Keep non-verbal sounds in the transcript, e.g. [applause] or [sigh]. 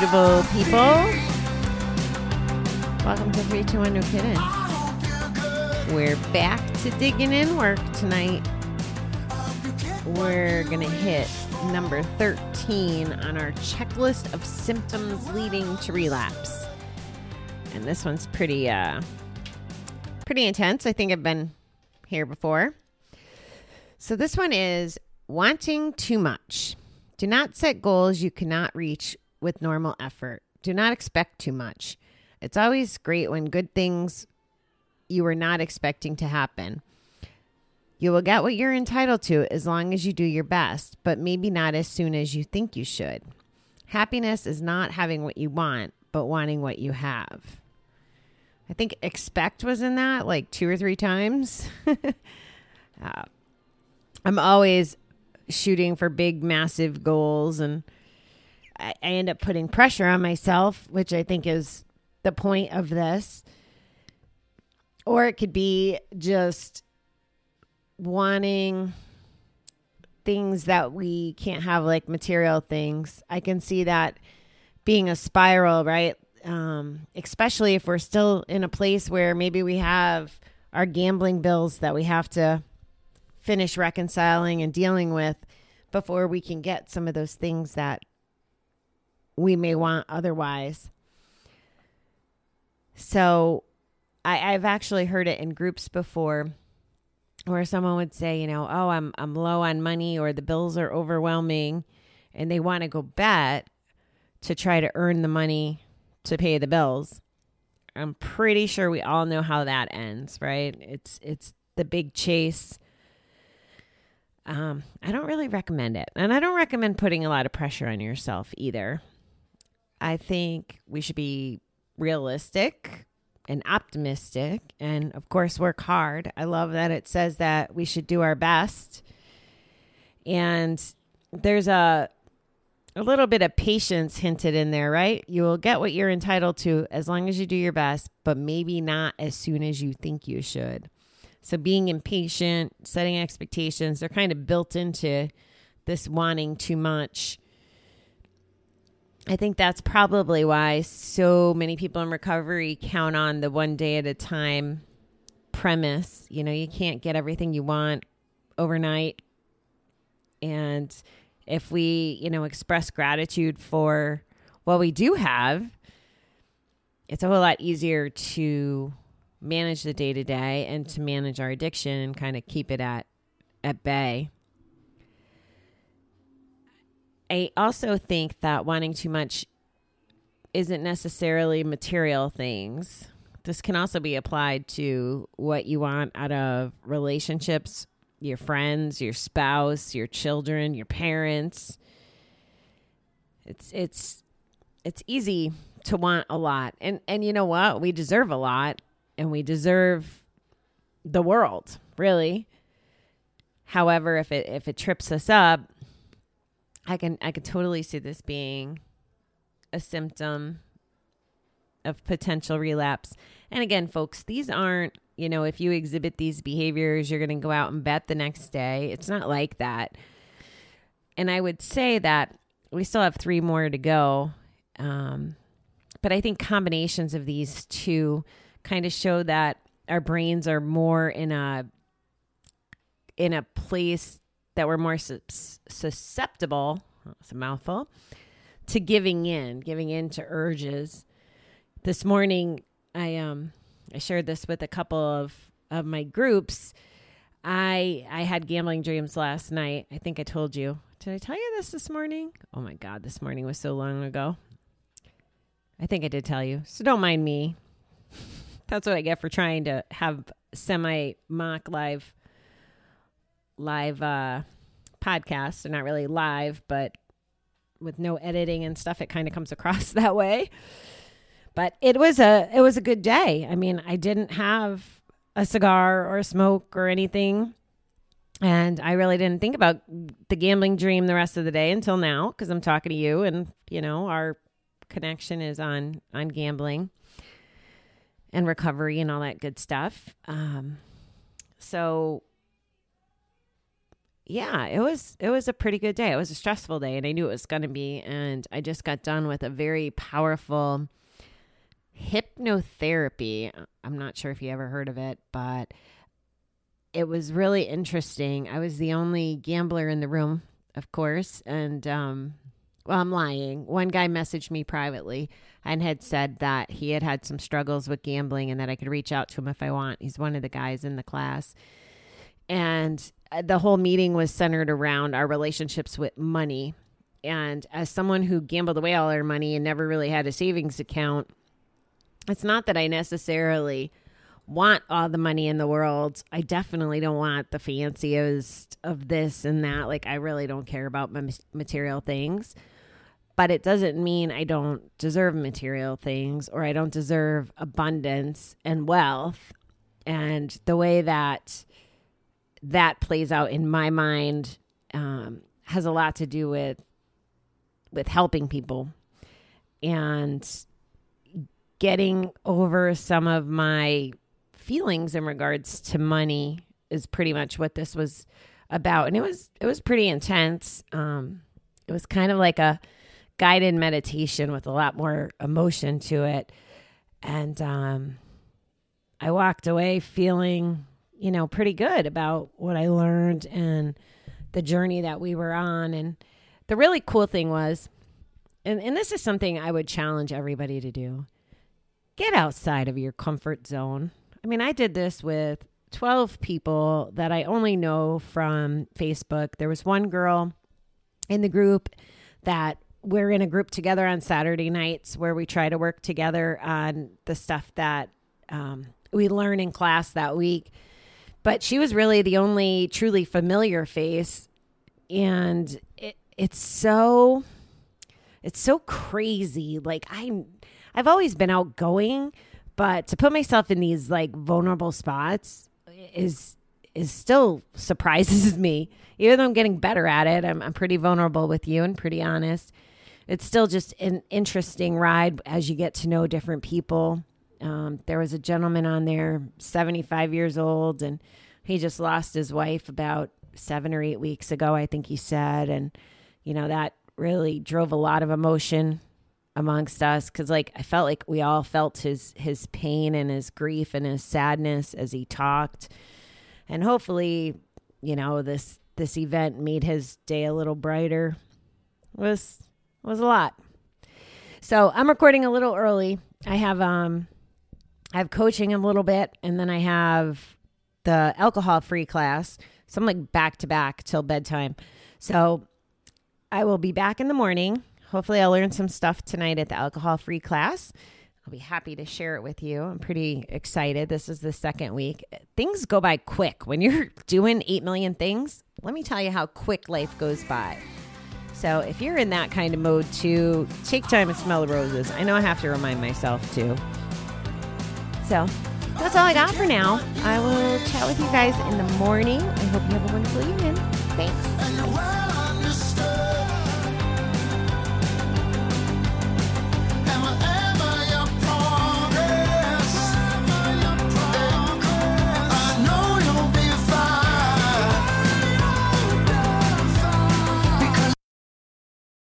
beautiful people. Welcome to 321 No Kidding. We're back to digging in work tonight. We're going to hit number 13 on our checklist of symptoms leading to relapse. And this one's pretty uh pretty intense. I think I've been here before. So this one is wanting too much. Do not set goals you cannot reach with normal effort. Do not expect too much. It's always great when good things you were not expecting to happen. You will get what you're entitled to as long as you do your best, but maybe not as soon as you think you should. Happiness is not having what you want, but wanting what you have. I think expect was in that like two or three times. [laughs] uh, I'm always shooting for big, massive goals, and I, I end up putting pressure on myself, which I think is the point of this. Or it could be just wanting things that we can't have, like material things. I can see that being a spiral, right? Um, especially if we're still in a place where maybe we have our gambling bills that we have to finish reconciling and dealing with before we can get some of those things that we may want otherwise. So I, I've actually heard it in groups before where someone would say, you know, oh, I'm I'm low on money or the bills are overwhelming and they want to go bet to try to earn the money to pay the bills. I'm pretty sure we all know how that ends, right? It's it's the big chase. Um, I don't really recommend it. And I don't recommend putting a lot of pressure on yourself either. I think we should be realistic and optimistic and of course work hard. I love that it says that we should do our best. And there's a a little bit of patience hinted in there, right? You will get what you're entitled to as long as you do your best, but maybe not as soon as you think you should. So being impatient, setting expectations, they're kind of built into this wanting too much. I think that's probably why so many people in recovery count on the one day at a time premise. You know, you can't get everything you want overnight. And if we, you know, express gratitude for what we do have, it's a whole lot easier to manage the day to day and to manage our addiction and kind of keep it at at bay. I also think that wanting too much isn't necessarily material things. This can also be applied to what you want out of relationships, your friends, your spouse, your children, your parents. It's it's it's easy to want a lot. And and you know what? We deserve a lot and we deserve the world, really. However, if it if it trips us up, I can I can totally see this being a symptom of potential relapse. And again, folks, these aren't, you know, if you exhibit these behaviors, you're going to go out and bet the next day. It's not like that. And I would say that we still have three more to go. Um, but I think combinations of these two kind of show that our brains are more in a in a place that we're more sus- susceptible. It's a mouthful to giving in, giving in to urges. This morning, I um I shared this with a couple of of my groups. I I had gambling dreams last night. I think I told you. Did I tell you this this morning? Oh my god, this morning was so long ago. I think I did tell you. So don't mind me. [laughs] That's what I get for trying to have semi mock live live uh podcasts. They're not really live, but with no editing and stuff, it kind of comes [laughs] across that way. But it was a it was a good day. I mean, I didn't have a cigar or a smoke or anything. And I really didn't think about the gambling dream the rest of the day until now because I'm talking to you and, you know, our connection is on on gambling. and recovery and all that good stuff. Um, so yeah, it was it was a pretty good day. It was a stressful day and I knew it was going to be and I just got done with a very powerful hypnotherapy. I'm not sure if you ever heard of it, but it was really interesting. I was the only gambler in the room, of course, and um well, I'm lying. One guy messaged me privately and had said that he had had some struggles with gambling and that I could reach out to him if I want. He's one of the guys in the class. And uh, the whole meeting was centered around our relationships with money. And as someone who gambled away all our money and never really had a savings account, it's not that I necessarily want all the money in the world. I definitely don't want the fanciest of this and that. Like, I really don't care about material things. But it doesn't mean I don't deserve material things or I don't deserve abundance and wealth. And the way that that plays out in my mind um, has a lot to do with with helping people and getting over some of my feelings in regards to money is pretty much what this was about. And it was it was pretty intense. Um it was kind of like a guided meditation with a lot more emotion to it. And um i walked away feeling you know pretty good about what i learned and the journey that we were on and the really cool thing was and, and this is something i would challenge everybody to do get outside of your comfort zone I mean, I did this with 12 people that I only know from Facebook. There was one girl in the group that we're in a group together on Saturday nights where we try to work together on the stuff that um, we learn in class that week. But she was really the only truly familiar face. And it, it's so it's so crazy like i i've always been outgoing but to put myself in these like vulnerable spots is is still surprises [laughs] me. Even though I'm getting better at it, I'm, I'm pretty vulnerable with you and pretty honest. It's still just an interesting ride as you get to know different people. Um, there was a gentleman on there, 75 years old, and he just lost his wife about seven or eight weeks ago, I think he said. And, you know, that really drove a lot of emotion amongst us because like i felt like we all felt his his pain and his grief and his sadness as he talked. And hopefully you know this this event made his day a little brighter. It was it was a lot. So i'm recording a little early. I have um i have coaching a little bit and then i have the alcohol free class so i'm like back to back till bedtime so i will be back in the morning hopefully I'll learn some stuff tonight at the alcohol free class. I'll be happy to share it with you. I'm pretty excited. This is the second week. Things go by quick. When you're [laughs] doing 8 million things, let me tell you how quick life goes by. So if you're in that kind of mode too, take time and smell the roses. I know I have to remind myself too. So that's all I got for now. I will chat with you guys in the morning. I hope you have a wonderful evening. Thanks.